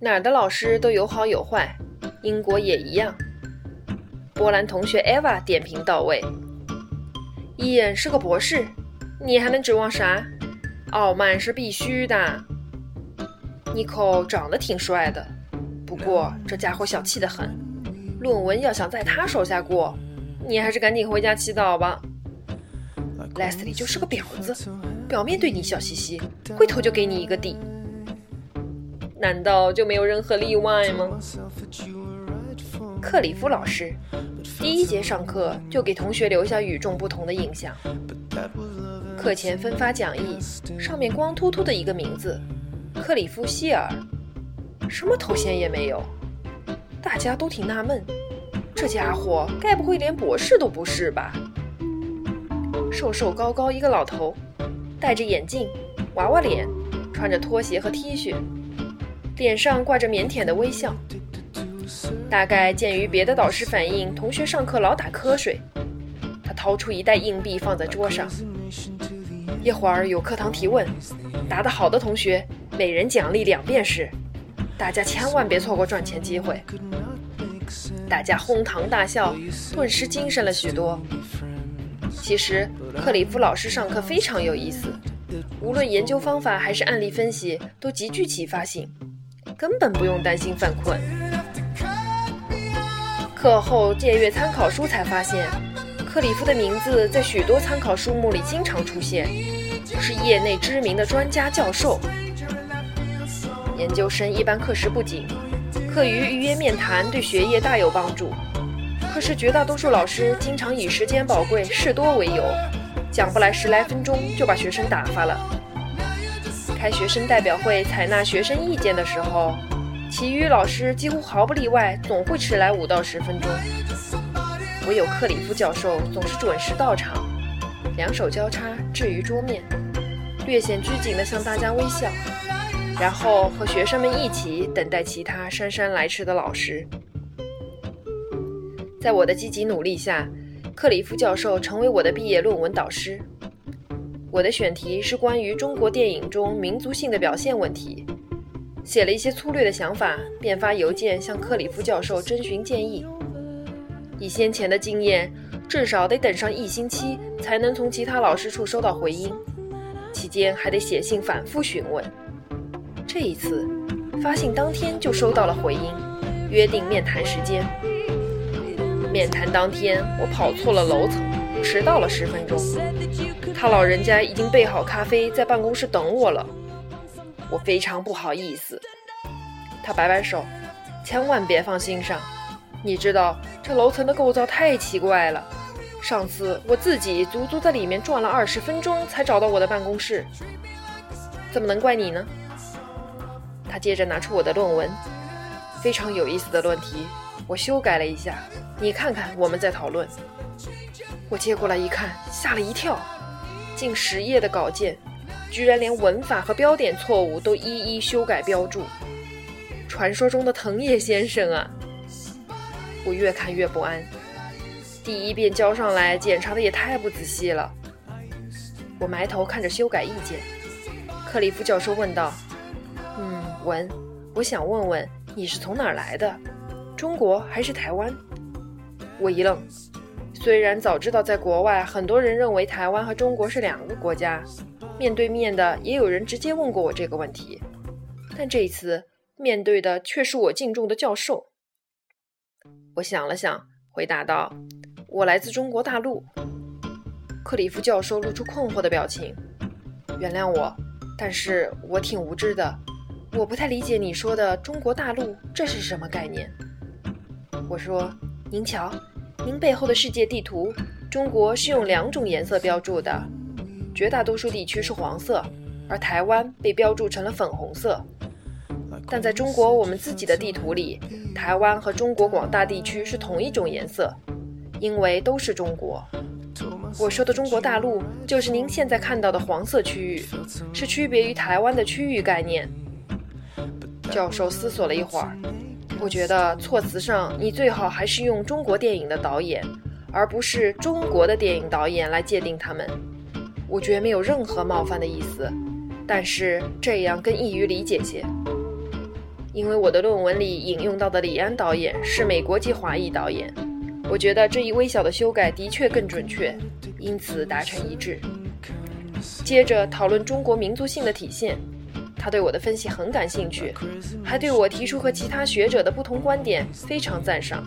哪儿的老师都有好有坏，英国也一样。波兰同学 Eva 点评到位。伊恩是个博士，你还能指望啥？傲慢是必须的。尼寇长得挺帅的，不过这家伙小气得很。论文要想在他手下过，你还是赶紧回家祈祷吧。莱斯利就是个婊子，表面对你笑嘻嘻，回头就给你一个底。难道就没有任何例外吗？克里夫老师第一节上课就给同学留下与众不同的印象。课前分发讲义，上面光秃秃的一个名字——克里夫希尔，什么头衔也没有。大家都挺纳闷，这家伙该不会连博士都不是吧？瘦瘦高高一个老头，戴着眼镜，娃娃脸，穿着拖鞋和 T 恤，脸上挂着腼腆的微笑。大概鉴于别的导师反映同学上课老打瞌睡，他掏出一袋硬币放在桌上。一会儿有课堂提问，答得好的同学每人奖励两便士，大家千万别错过赚钱机会。大家哄堂大笑，顿时精神了许多。其实克里夫老师上课非常有意思，无论研究方法还是案例分析都极具启发性，根本不用担心犯困。课后借阅参考书才发现，克里夫的名字在许多参考书目里经常出现，是业内知名的专家教授。研究生一般课时不紧，课余预约面谈对学业大有帮助。可是绝大多数老师经常以时间宝贵、事多为由，讲不来十来分钟就把学生打发了。开学生代表会采纳学生意见的时候。其余老师几乎毫不例外，总会迟来五到十分钟。唯有克里夫教授总是准时到场，两手交叉置于桌面，略显拘谨地向大家微笑，然后和学生们一起等待其他姗姗来迟的老师。在我的积极努力下，克里夫教授成为我的毕业论文导师。我的选题是关于中国电影中民族性的表现问题。写了一些粗略的想法，便发邮件向克里夫教授征询建议。以先前的经验，至少得等上一星期才能从其他老师处收到回音，期间还得写信反复询问。这一次，发信当天就收到了回音，约定面谈时间。面谈当天，我跑错了楼层，迟到了十分钟。他老人家已经备好咖啡，在办公室等我了。我非常不好意思，他摆摆手，千万别放心上。你知道这楼层的构造太奇怪了，上次我自己足足在里面转了二十分钟才找到我的办公室，怎么能怪你呢？他接着拿出我的论文，非常有意思的论题，我修改了一下，你看看，我们在讨论。我接过来一看，吓了一跳，近十页的稿件。居然连文法和标点错误都一一修改标注，传说中的藤野先生啊！我越看越不安。第一遍交上来，检查的也太不仔细了。我埋头看着修改意见，克里夫教授问道：“嗯，文，我想问问你是从哪儿来的？中国还是台湾？”我一愣，虽然早知道在国外很多人认为台湾和中国是两个国家。面对面的也有人直接问过我这个问题，但这一次面对的却是我敬重的教授。我想了想，回答道：“我来自中国大陆。”克里夫教授露出困惑的表情。原谅我，但是我挺无知的，我不太理解你说的中国大陆这是什么概念。我说：“您瞧，您背后的世界地图，中国是用两种颜色标注的。”绝大多数地区是黄色，而台湾被标注成了粉红色。但在中国我们自己的地图里，台湾和中国广大地区是同一种颜色，因为都是中国。我说的中国大陆就是您现在看到的黄色区域，是区别于台湾的区域概念。教授思索了一会儿，我觉得措辞上你最好还是用中国电影的导演，而不是中国的电影导演来界定他们。我觉得没有任何冒犯的意思，但是这样更易于理解些。因为我的论文里引用到的李安导演是美国籍华裔导演，我觉得这一微小的修改的确更准确，因此达成一致。接着讨论中国民族性的体现，他对我的分析很感兴趣，还对我提出和其他学者的不同观点非常赞赏，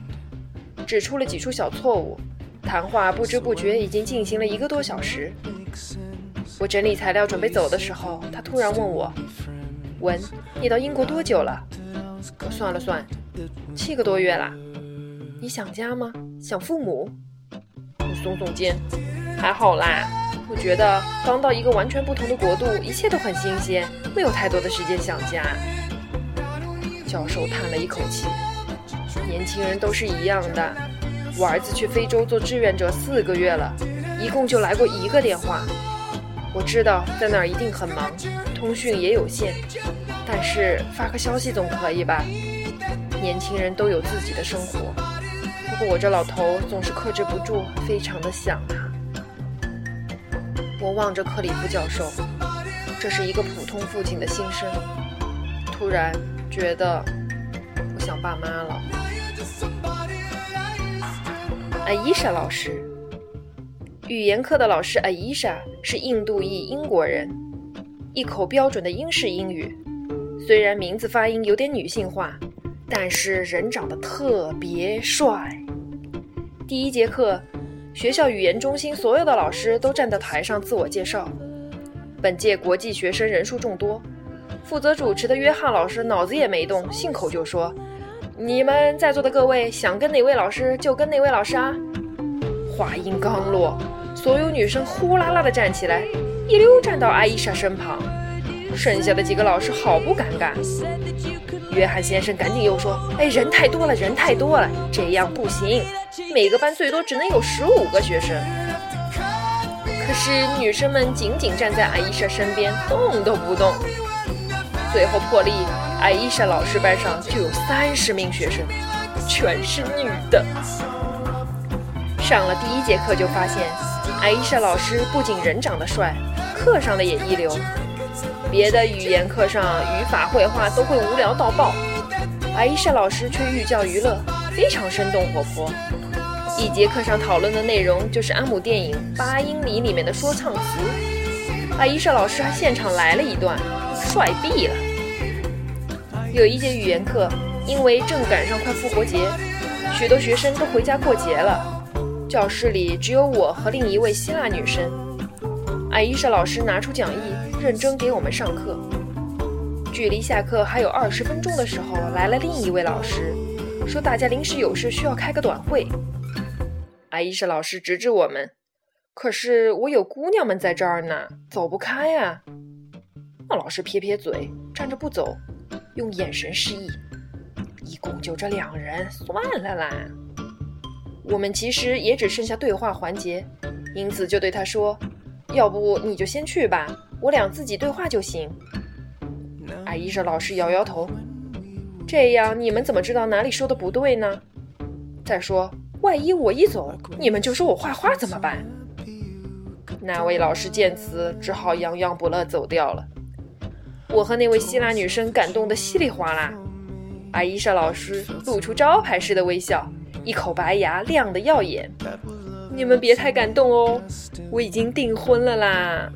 指出了几处小错误。谈话不知不觉已经进行了一个多小时。我整理材料准备走的时候，他突然问我：“文，你到英国多久了？”我算了算，七个多月了。你想家吗？想父母？我耸耸肩，还好啦。我觉得刚到一个完全不同的国度，一切都很新鲜，没有太多的时间想家。教授叹了一口气：“年轻人都是一样的。我儿子去非洲做志愿者四个月了，一共就来过一个电话。我知道在那儿一定很忙，通讯也有限。”但是发个消息总可以吧？年轻人都有自己的生活，不过我这老头总是克制不住，非常的想他。我望着克里夫教授，这是一个普通父亲的心声。突然觉得我想爸妈了。艾伊莎老师，语言课的老师艾伊莎是印度裔英国人，一口标准的英式英语。虽然名字发音有点女性化，但是人长得特别帅。第一节课，学校语言中心所有的老师都站在台上自我介绍。本届国际学生人数众多，负责主持的约翰老师脑子也没动，信口就说：“你们在座的各位想跟哪位老师就跟哪位老师啊！”话音刚落，所有女生呼啦啦的站起来，一溜站到阿伊莎身旁。剩下的几个老师好不尴尬。约翰先生赶紧又说：“哎，人太多了，人太多了，这样不行。每个班最多只能有十五个学生。”可是女生们紧紧站在艾伊莎身边，动都不动。最后破例，艾伊莎老师班上就有三十名学生，全是女的。上了第一节课就发现，艾伊莎老师不仅人长得帅，课上的也一流。别的语言课上语法、绘画都会无聊到爆，艾伊莎老师却寓教于乐，非常生动活泼。一节课上讨论的内容就是安姆电影《八英里》里面的说唱词，艾伊莎老师还现场来了一段，帅毙了。有一节语言课，因为正赶上快复活节，许多学生都回家过节了，教室里只有我和另一位希腊女生。艾伊莎老师拿出讲义。认真给我们上课。距离下课还有二十分钟的时候，来了另一位老师，说大家临时有事需要开个短会。艾伊莎老师指指我们，可是我有姑娘们在这儿呢，走不开啊。那老师撇撇嘴，站着不走，用眼神示意。一共就这两人，算了啦。我们其实也只剩下对话环节，因此就对他说：“要不你就先去吧。”我俩自己对话就行。艾伊莎老师摇摇头，这样你们怎么知道哪里说的不对呢？再说，万一我一走，你们就说我坏话怎么办？那位老师见此，只好洋洋不乐走掉了。我和那位希腊女生感动得稀里哗啦。艾伊莎老师露出招牌式的微笑，一口白牙亮得耀眼。你们别太感动哦，我已经订婚了啦。